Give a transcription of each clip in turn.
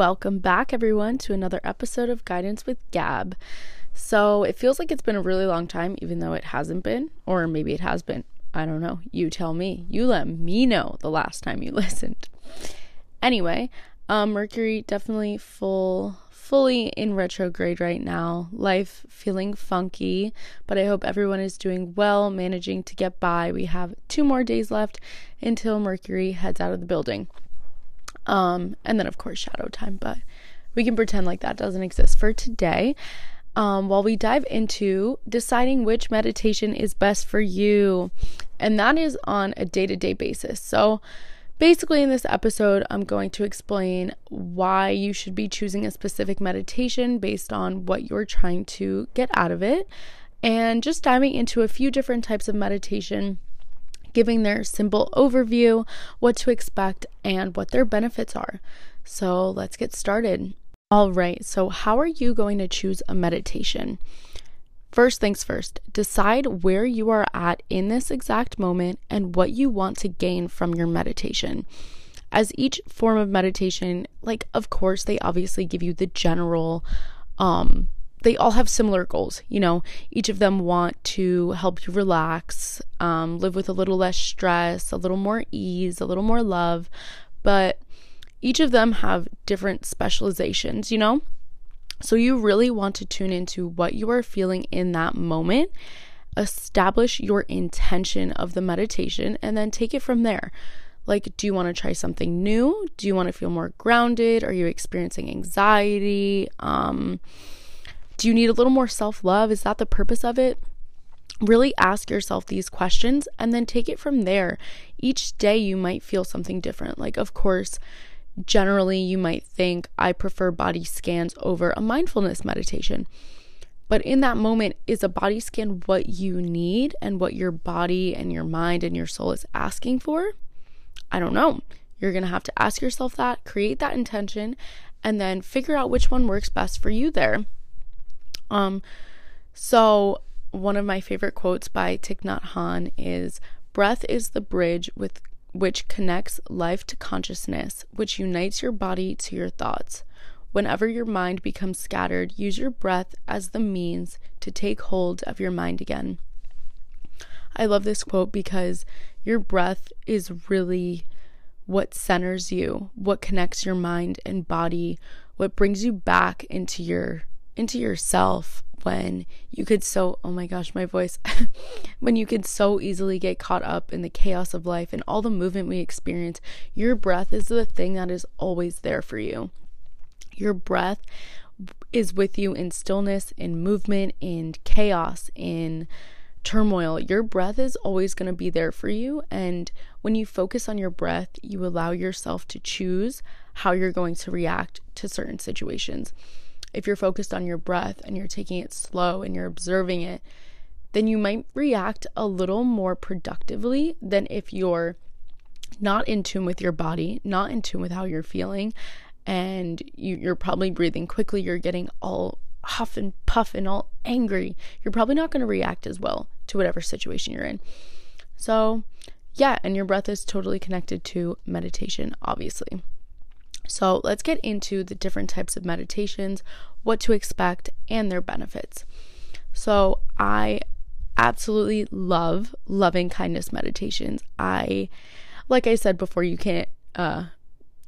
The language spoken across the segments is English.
Welcome back, everyone, to another episode of Guidance with Gab. So, it feels like it's been a really long time, even though it hasn't been, or maybe it has been. I don't know. You tell me. You let me know the last time you listened. Anyway, um, Mercury definitely full fully in retrograde right now. Life feeling funky, but I hope everyone is doing well, managing to get by. We have two more days left until Mercury heads out of the building. Um, and then, of course, shadow time, but we can pretend like that doesn't exist for today. Um, while we dive into deciding which meditation is best for you, and that is on a day to day basis. So, Basically, in this episode, I'm going to explain why you should be choosing a specific meditation based on what you're trying to get out of it, and just diving into a few different types of meditation, giving their simple overview, what to expect, and what their benefits are. So, let's get started. All right, so how are you going to choose a meditation? First things first, decide where you are at in this exact moment and what you want to gain from your meditation. As each form of meditation, like, of course, they obviously give you the general, um, they all have similar goals. You know, each of them want to help you relax, um, live with a little less stress, a little more ease, a little more love. But each of them have different specializations, you know? So, you really want to tune into what you are feeling in that moment, establish your intention of the meditation, and then take it from there. Like, do you want to try something new? Do you want to feel more grounded? Are you experiencing anxiety? Um, do you need a little more self love? Is that the purpose of it? Really ask yourself these questions and then take it from there. Each day you might feel something different. Like, of course, generally you might think I prefer body scans over a mindfulness meditation. But in that moment, is a body scan what you need and what your body and your mind and your soul is asking for? I don't know. You're going to have to ask yourself that, create that intention, and then figure out which one works best for you there. Um so one of my favorite quotes by Thich Nhat Hanh is breath is the bridge with which connects life to consciousness, which unites your body to your thoughts. Whenever your mind becomes scattered, use your breath as the means to take hold of your mind again. I love this quote because your breath is really what centers you, what connects your mind and body, what brings you back into your into yourself when you could so oh my gosh my voice when you could so easily get caught up in the chaos of life and all the movement we experience your breath is the thing that is always there for you. Your breath is with you in stillness in movement in chaos in turmoil. Your breath is always going to be there for you and when you focus on your breath you allow yourself to choose how you're going to react to certain situations if you're focused on your breath and you're taking it slow and you're observing it, then you might react a little more productively than if you're not in tune with your body, not in tune with how you're feeling, and you, are probably breathing quickly, you're getting all huff and puff and all angry. You're probably not going to react as well to whatever situation you're in. So, yeah, and your breath is totally connected to meditation, obviously. So, let's get into the different types of meditations, what to expect, and their benefits. So, I absolutely love loving kindness meditations. I, like I said before, you can't, uh,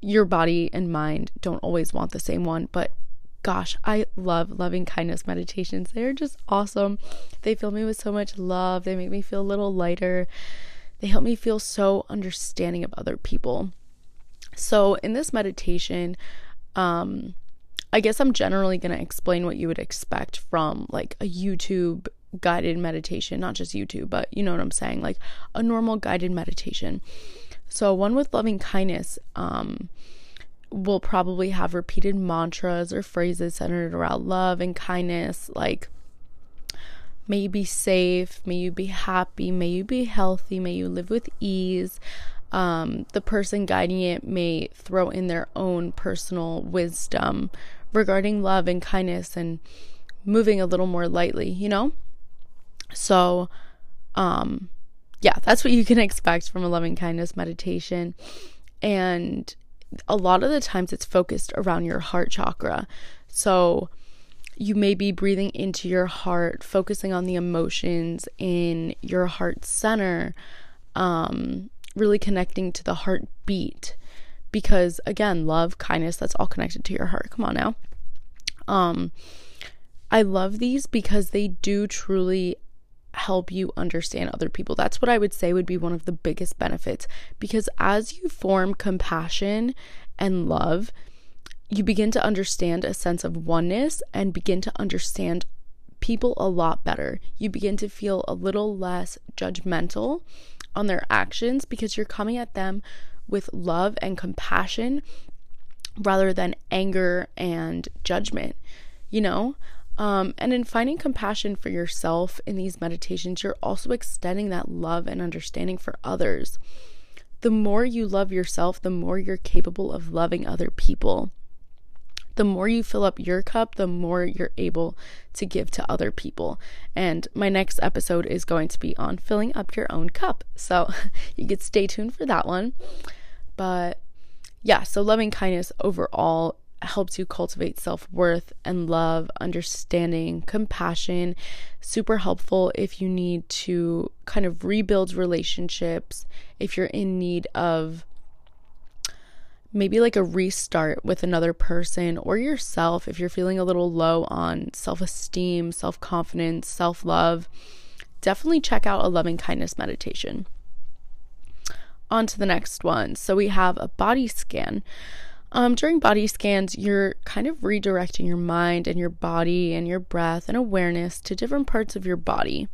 your body and mind don't always want the same one, but gosh, I love loving kindness meditations. They're just awesome. They fill me with so much love, they make me feel a little lighter, they help me feel so understanding of other people. So, in this meditation, um, I guess I'm generally going to explain what you would expect from like a YouTube guided meditation, not just YouTube, but you know what I'm saying, like a normal guided meditation. So, one with loving kindness um, will probably have repeated mantras or phrases centered around love and kindness, like may you be safe, may you be happy, may you be healthy, may you live with ease um, the person guiding it may throw in their own personal wisdom regarding love and kindness and moving a little more lightly, you know? So, um, yeah, that's what you can expect from a loving kindness meditation. And a lot of the times it's focused around your heart chakra. So you may be breathing into your heart, focusing on the emotions in your heart center, um, really connecting to the heartbeat. Because again, love, kindness, that's all connected to your heart. Come on now. Um, I love these because they do truly help you understand other people. That's what I would say would be one of the biggest benefits because as you form compassion and love, you begin to understand a sense of oneness and begin to understand people a lot better. You begin to feel a little less judgmental on their actions because you're coming at them with love and compassion rather than anger and judgment. You know, um, and in finding compassion for yourself in these meditations, you're also extending that love and understanding for others. The more you love yourself, the more you're capable of loving other people. The more you fill up your cup, the more you're able to give to other people. And my next episode is going to be on filling up your own cup. So you could stay tuned for that one. But yeah, so loving kindness overall helps you cultivate self worth and love, understanding, compassion. Super helpful if you need to kind of rebuild relationships, if you're in need of maybe like a restart with another person or yourself, if you're feeling a little low on self esteem, self confidence, self love. Definitely check out a loving kindness meditation. On to the next one. So we have a body scan. Um, during body scans, you're kind of redirecting your mind and your body and your breath and awareness to different parts of your body.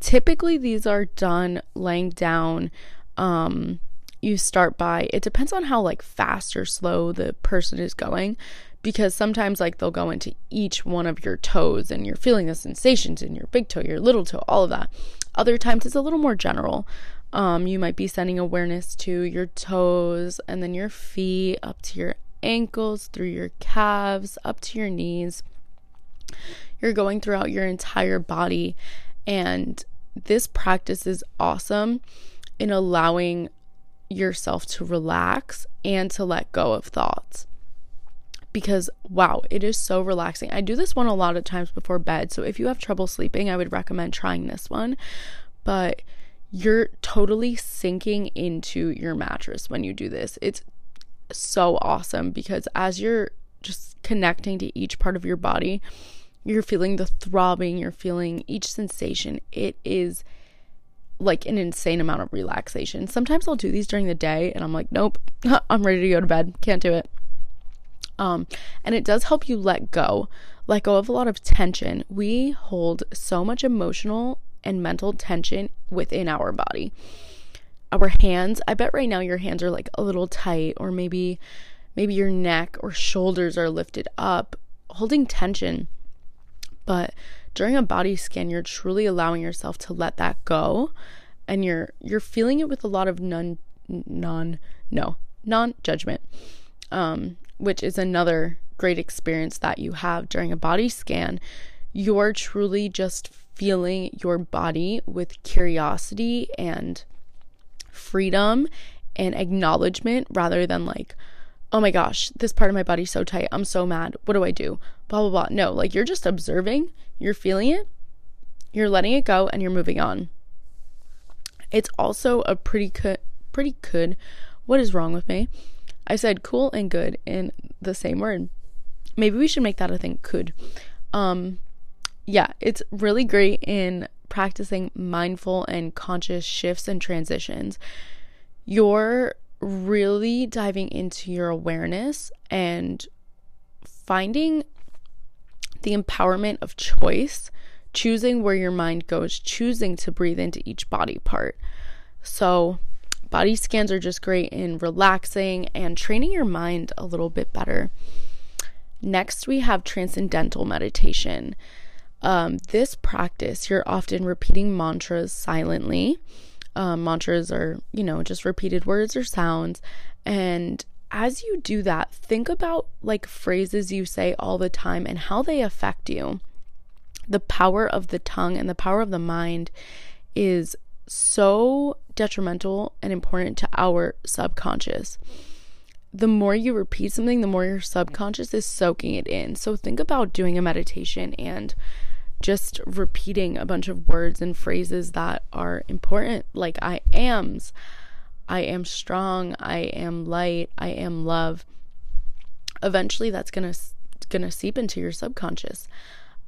Typically, these are done laying down. Um, you start by, it depends on how like fast or slow the person is going because sometimes like they'll go into each one of your toes and you're feeling the sensations in your big toe, your little toe, all of that. Other times it's a little more general. Um, you might be sending awareness to your toes and then your feet up to your ankles, through your calves, up to your knees. You're going throughout your entire body. And this practice is awesome in allowing yourself to relax and to let go of thoughts. Because wow, it is so relaxing. I do this one a lot of times before bed. So if you have trouble sleeping, I would recommend trying this one. But you're totally sinking into your mattress when you do this. It's so awesome because as you're just connecting to each part of your body, you're feeling the throbbing, you're feeling each sensation. It is like an insane amount of relaxation. Sometimes I'll do these during the day and I'm like, nope, I'm ready to go to bed. Can't do it. Um, and it does help you let go, let go of a lot of tension. We hold so much emotional and mental tension within our body. Our hands, I bet right now your hands are like a little tight or maybe maybe your neck or shoulders are lifted up, holding tension. But during a body scan, you're truly allowing yourself to let that go and you're you're feeling it with a lot of non non no, non-judgment. Um, which is another great experience that you have during a body scan. You're truly just feeling your body with curiosity and freedom and acknowledgement rather than like, oh my gosh, this part of my body's so tight. I'm so mad. What do I do? Blah, blah, blah. No, like you're just observing, you're feeling it, you're letting it go, and you're moving on. It's also a pretty good, pretty good. What is wrong with me? I said cool and good in the same word. Maybe we should make that a thing. Could. Um, yeah, it's really great in practicing mindful and conscious shifts and transitions. You're really diving into your awareness and finding the empowerment of choice, choosing where your mind goes, choosing to breathe into each body part. So, body scans are just great in relaxing and training your mind a little bit better. Next, we have transcendental meditation. Um, this practice, you're often repeating mantras silently. Um, mantras are, you know, just repeated words or sounds. And as you do that, think about like phrases you say all the time and how they affect you. The power of the tongue and the power of the mind is so detrimental and important to our subconscious. the more you repeat something, the more your subconscious is soaking it in. So think about doing a meditation and just repeating a bunch of words and phrases that are important, like I am's, I am strong, I am light, I am love. Eventually, that's gonna gonna seep into your subconscious.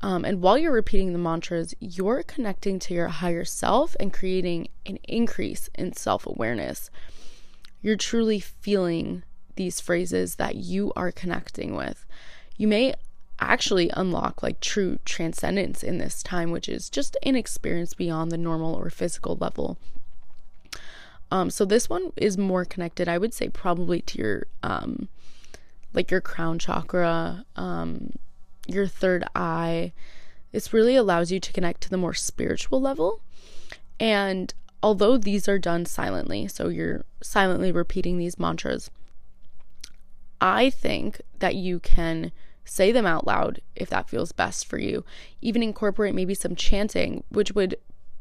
Um, and while you're repeating the mantras, you're connecting to your higher self and creating an increase in self awareness. You're truly feeling these phrases that you are connecting with. You may actually unlock like true transcendence in this time, which is just an experience beyond the normal or physical level. Um, so this one is more connected, I would say, probably to your um, like your crown chakra, um, your third eye. This really allows you to connect to the more spiritual level. And although these are done silently, so you're silently repeating these mantras, I think that you can say them out loud if that feels best for you. Even incorporate maybe some chanting, which would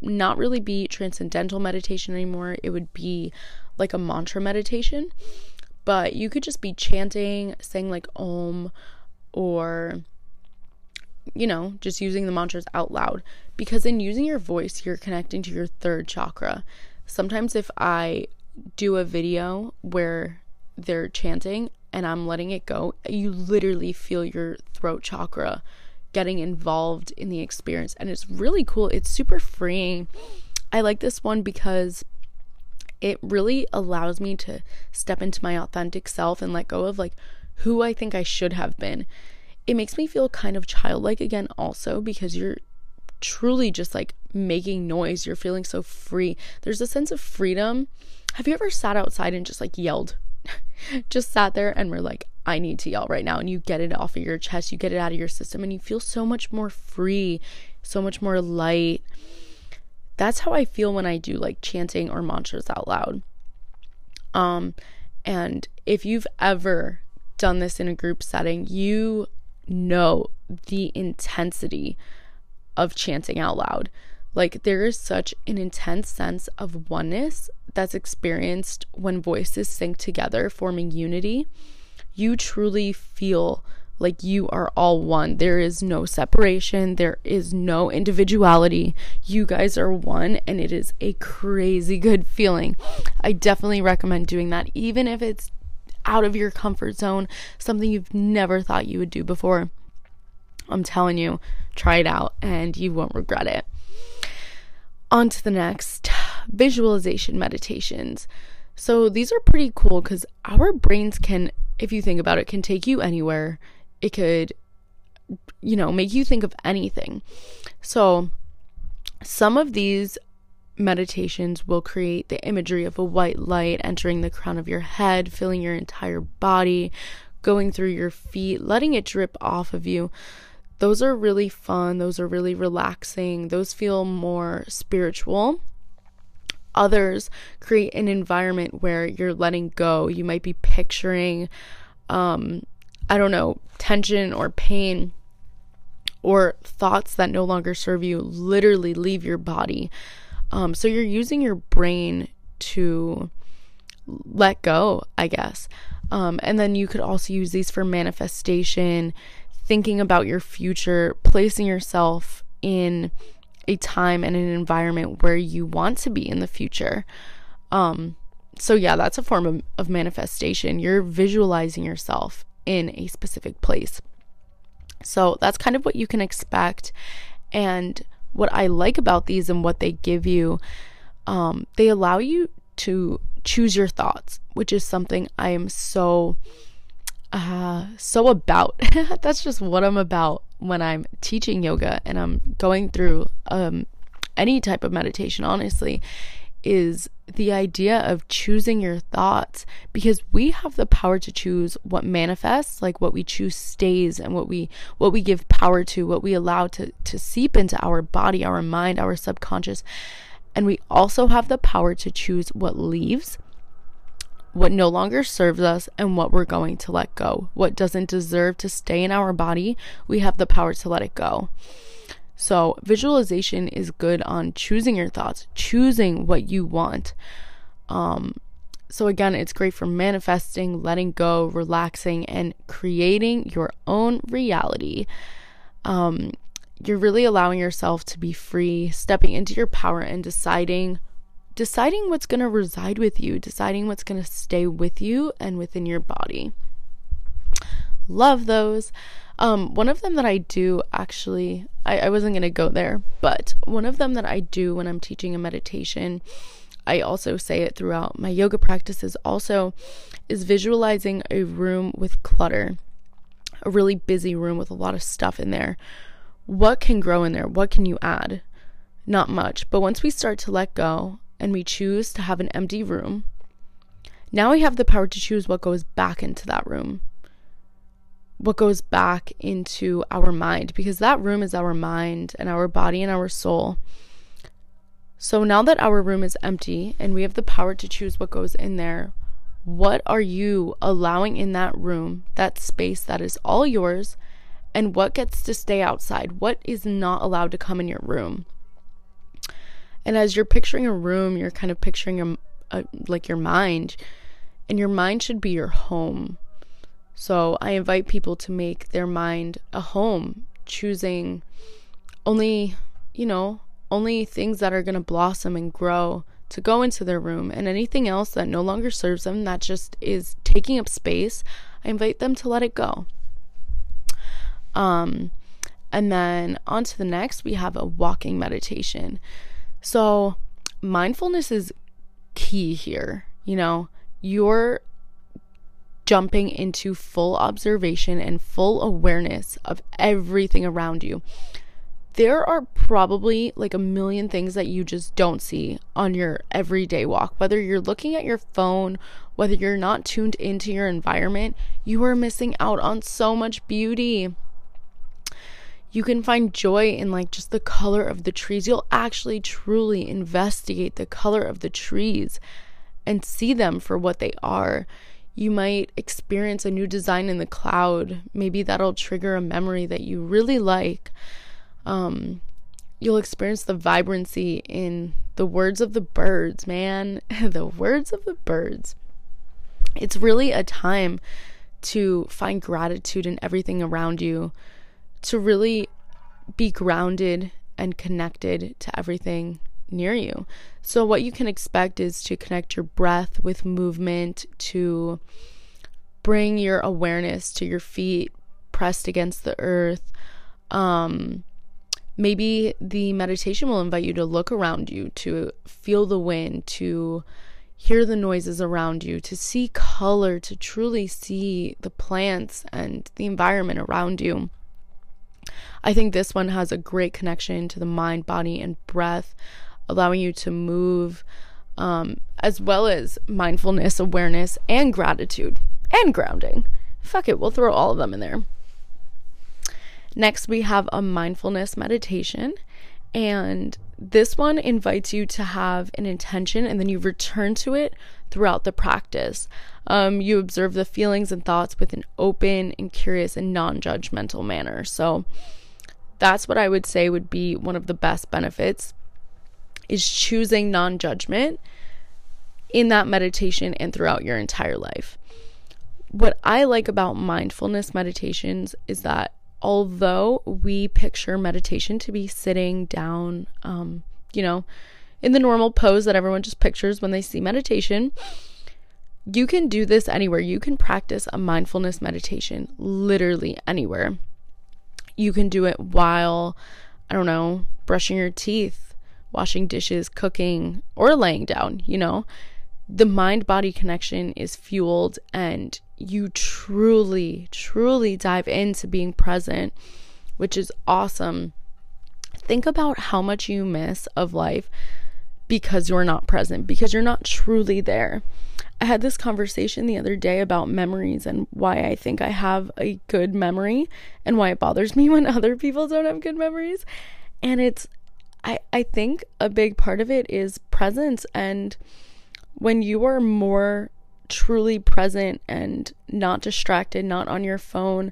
not really be transcendental meditation anymore. It would be like a mantra meditation. But you could just be chanting, saying like Om, or, you know, just using the mantras out loud. Because in using your voice, you're connecting to your throat chakra. Sometimes if I do a video where they're chanting, and I'm letting it go, you literally feel your throat chakra getting involved in the experience. And it's really cool. It's super freeing. I like this one because it really allows me to step into my authentic self and let go of like who I think I should have been. It makes me feel kind of childlike again, also, because you're truly just like making noise. You're feeling so free. There's a sense of freedom. Have you ever sat outside and just like yelled just sat there and were like, I need to yell right now. And you get it off of your chest, you get it out of your system, and you feel so much more free, so much more light. That's how I feel when I do like chanting or mantras out loud. Um, and if you've ever done this in a group setting, you know the intensity of chanting out loud. Like, there is such an intense sense of oneness that's experienced when voices sync together, forming unity. You truly feel like you are all one. There is no separation, there is no individuality. You guys are one, and it is a crazy good feeling. I definitely recommend doing that, even if it's out of your comfort zone, something you've never thought you would do before. I'm telling you, try it out and you won't regret it. On to the next visualization meditations. So these are pretty cool because our brains can, if you think about it, can take you anywhere. It could, you know, make you think of anything. So some of these meditations will create the imagery of a white light entering the crown of your head, filling your entire body, going through your feet, letting it drip off of you those are really fun. Those are really relaxing. Those feel more spiritual. Others create an environment where you're letting go. You might be picturing, um, I don't know, tension or pain or thoughts that no longer serve you literally leave your body. Um, so you're using your brain to let go, I guess. Um, and then you could also use these for manifestation thinking about your future, placing yourself in a time and an environment where you want to be in the future. Um, so, yeah, that's a form of, of manifestation. You're visualizing yourself in a specific place. So, that's kind of what you can expect. And what I like about these and what they give you, um, they allow you to choose your thoughts, which is something I am so uh, so about. That's just what I'm about when I'm teaching yoga and I'm going through um, any type of meditation, honestly, is the idea of choosing your thoughts because we have the power to choose what manifests like what we choose stays and what we what we give power to what we allow to to seep into our body our mind our subconscious and we also have the power to choose what leaves what no longer serves us and what we're going to let go. What doesn't deserve to stay in our body, we have the power to let it go. So, visualization is good on choosing your thoughts, choosing what you want. Um, So, again, it's great for manifesting, letting go, relaxing, and creating your own reality. Um, you're really allowing yourself to be free, stepping into your power and deciding deciding what's going to reside with you, deciding what's going to stay with you and within your body. Love those. Um, one of them that I do actually, I, I wasn't going to go there, but one of them that I do when I'm teaching a meditation, I also say it throughout my yoga practices, also is visualizing a room with clutter, a really busy room with a lot of stuff in there. What can grow in there? What can you add? Not much. But once we start to let go and we choose to have an empty room, now we have the power to choose what goes back into that room what goes back into our mind because that room is our mind and our body and our soul. So now that our room is empty and we have the power to choose what goes in there, what are you allowing in that room, that space that is all yours, and what gets to stay outside? What is not allowed to come in your room? And as you're picturing a room, you're kind of picturing a, a like your mind, and your mind should be your home. So I invite people to make their mind a home, choosing only, you know, only things that are going to blossom and grow to go into their room and anything else that no longer serves them that just is taking up space, I invite them to let it go. Um and then on to the next, we have a walking meditation. So, mindfulness is key here. You know, you're jumping into full observation and full awareness of everything around you. There are probably like a million things that you just don't see on your everyday walk. Whether you're looking at your phone, whether you're not tuned into your environment, you are missing out on so much beauty. You can find joy in like just the color of the trees. You'll actually truly investigate the color of the trees and see them for what they are you might experience a new design in the cloud. Maybe that'll trigger a memory that you really like. Um, you'll experience the vibrancy in the words of the birds, man. the words of the birds. It's really a time to find gratitude in everything around you, to really be grounded and connected to everything near you. So, what you can expect is to connect your breath with movement, to bring your awareness to your feet pressed against the earth. Um, maybe the meditation will invite you to look around you, to feel the wind, to hear the noises around you, to see color, to truly see the plants and the environment around you. I think this one has a great connection to the mind, body, and breath allowing you to move, um, as well as mindfulness, awareness, and gratitude and grounding. Fuck it, we'll throw all of them in there. Next, we have a mindfulness meditation, and this one invites you to have an intention and then you return to it throughout the practice. Um, you observe the feelings and thoughts with an open and curious and non judgmental manner. So, that's what I would say would be one of the best benefits is choosing non judgment in that meditation and throughout your entire life. What I like about mindfulness meditations is that although we picture meditation to be sitting down, um, you know, in the normal pose that everyone just pictures when they see meditation, you can do this anywhere. You can practice a mindfulness meditation literally anywhere. You can do it while, I don't know, brushing your teeth, washing dishes, cooking, or laying down, you know, the mind body connection is fueled and you truly, truly dive into being present, which is awesome. Think about how much you miss of life because you're not present, because you're not truly there. I had this conversation the other day about memories and why I think I have a good memory and why it bothers me when other people don't have good memories. And it's I, I think a big part of it is presence. And when you are more truly present and not distracted, not on your phone,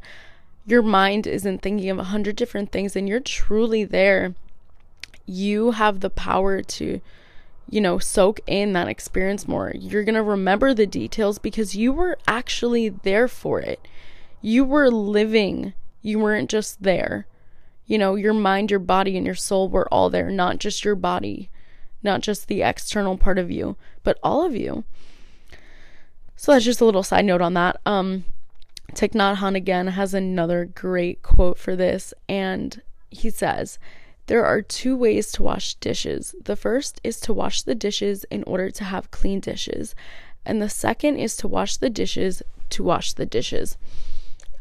your mind isn't thinking of a hundred different things and you're truly there, you have the power to you know, soak in that experience more. You're going to remember the details because you were actually there for it. You were living, you weren't just there. You know, your mind, your body, and your soul were all there, not just your body, not just the external part of you, but all of you. So that's just a little side note on that. Um, Thich Nhat Hanh again has another great quote for this, and he says, there are two ways to wash dishes. The first is to wash the dishes in order to have clean dishes, and the second is to wash the dishes to wash the dishes.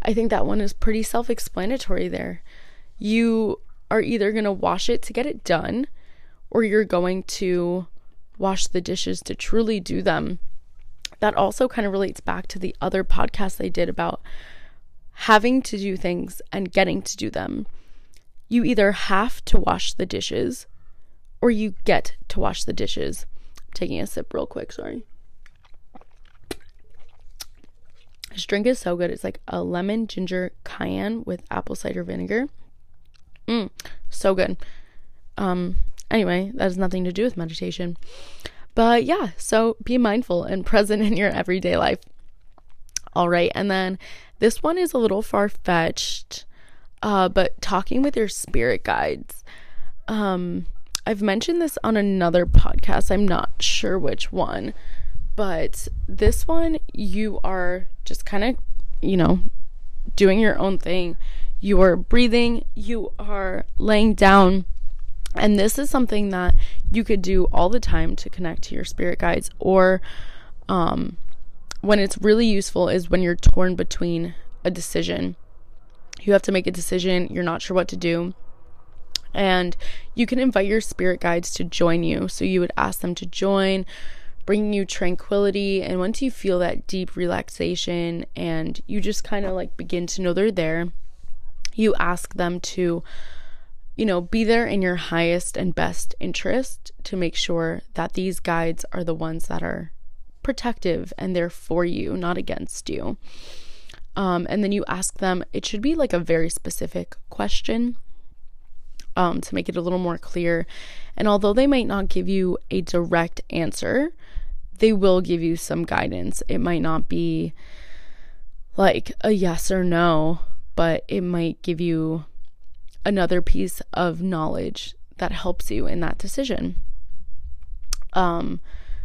I think that one is pretty self explanatory there. You are either going to wash it to get it done, or you're going to wash the dishes to truly do them. That also kind of relates back to the other podcast I did about having to do things and getting to do them you either have to wash the dishes or you get to wash the dishes. I'm taking a sip real quick, sorry. This drink is so good. It's like a lemon ginger cayenne with apple cider vinegar. Mmm, so good. Um, anyway, that has nothing to do with meditation. But yeah, so be mindful and present in your everyday life. All right, and then this one is a little far fetched uh, but talking with your spirit guides. Um, I've mentioned this on another podcast. I'm not sure which one, but this one, you are just kind of, you know, doing your own thing. You are breathing, you are laying down. And this is something that you could do all the time to connect to your spirit guides, or um, when it's really useful is when you're torn between a decision you have to make a decision, you're not sure what to do. And you can invite your spirit guides to join you. So you would ask them to join, bringing you tranquility. And once you feel that deep relaxation and you just kind of like begin to know they're there, you ask them to, you know, be there in your highest and best interest to make sure that these guides are the ones that are protective and they're for you, not against you. Um, and then you ask them, it should be like a very specific question um, to make it a little more clear. And although they might not give you a direct answer, they will give you some guidance. It might not be like a yes or no, but it might give you another piece of knowledge that helps you in that decision. Um,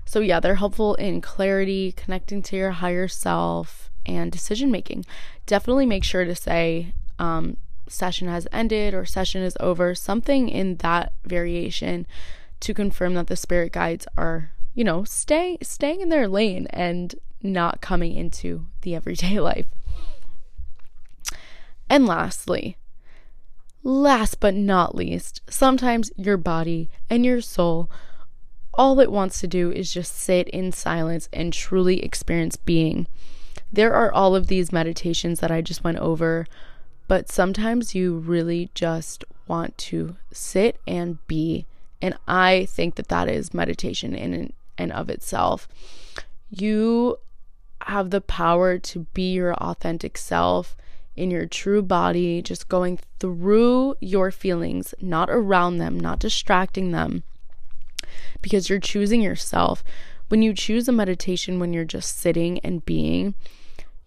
so yeah, they're helpful in clarity, connecting to your higher self, and decision making. Definitely make sure to say um, session has ended or session is over, something in that variation to confirm that the spirit guides are, you know, stay staying in their lane and not coming into the everyday life. And lastly, last but not least, sometimes your body and your soul all it wants to do is just sit in silence and truly experience being there are all of these meditations that I just went over, but sometimes you really just want to sit and be. And I think that that is meditation in and of itself. You have the power to be your authentic self in your true body, just going through your feelings, not around them, not distracting them, because you're choosing yourself. When you choose a meditation, when you're just sitting and being,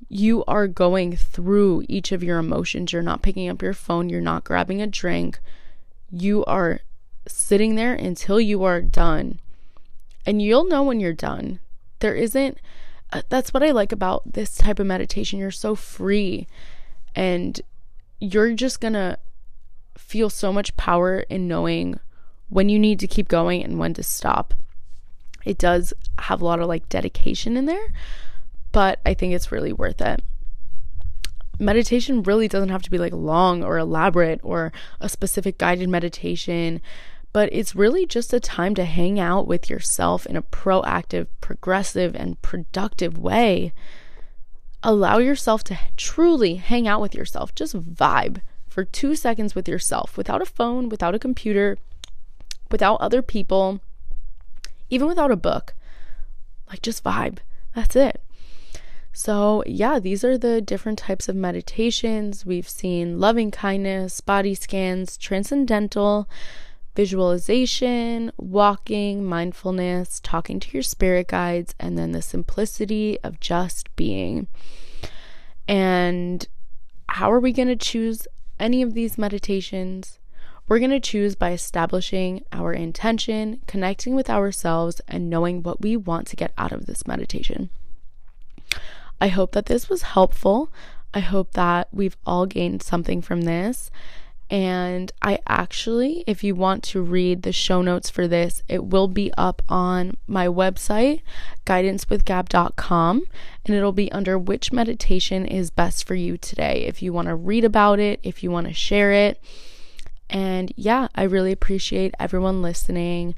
you are going through each of your emotions. You're not picking up your phone, you're not grabbing a drink. You are sitting there until you are done. And you'll know when you're done. There isn't, uh, that's what I like about this type of meditation. You're so free and you're just gonna feel so much power in knowing when you need to keep going and when to stop. It does have a lot of like dedication in there, but I think it's really worth it. Meditation really doesn't have to be like long or elaborate or a specific guided meditation, but it's really just a time to hang out with yourself in a proactive, progressive, and productive way. Allow yourself to truly hang out with yourself, just vibe for two seconds with yourself without a phone, without a computer, without other people, even without a book. Like, just vibe. That's it. So, yeah, these are the different types of meditations. We've seen loving kindness, body scans, transcendental, visualization, walking, mindfulness, talking to your spirit guides, and then the simplicity of just being. And how are we going to choose any of these meditations? We're going to choose by establishing our intention, connecting with ourselves, and knowing what we want to get out of this meditation. I hope that this was helpful. I hope that we've all gained something from this. And I actually, if you want to read the show notes for this, it will be up on my website, guidancewithgab.com, and it'll be under which meditation is best for you today. If you want to read about it, if you want to share it. And yeah, I really appreciate everyone listening.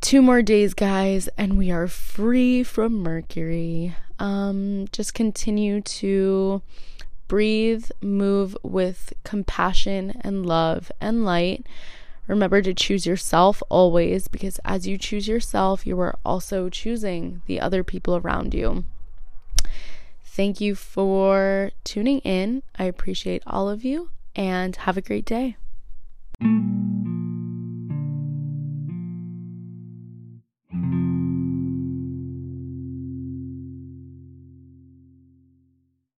Two more days, guys, and we are free from Mercury. Um, just continue to breathe, move with compassion and love and light. Remember to choose yourself always because as you choose yourself, you are also choosing the other people around you. Thank you for tuning in. I appreciate all of you and have a great day. Thank you.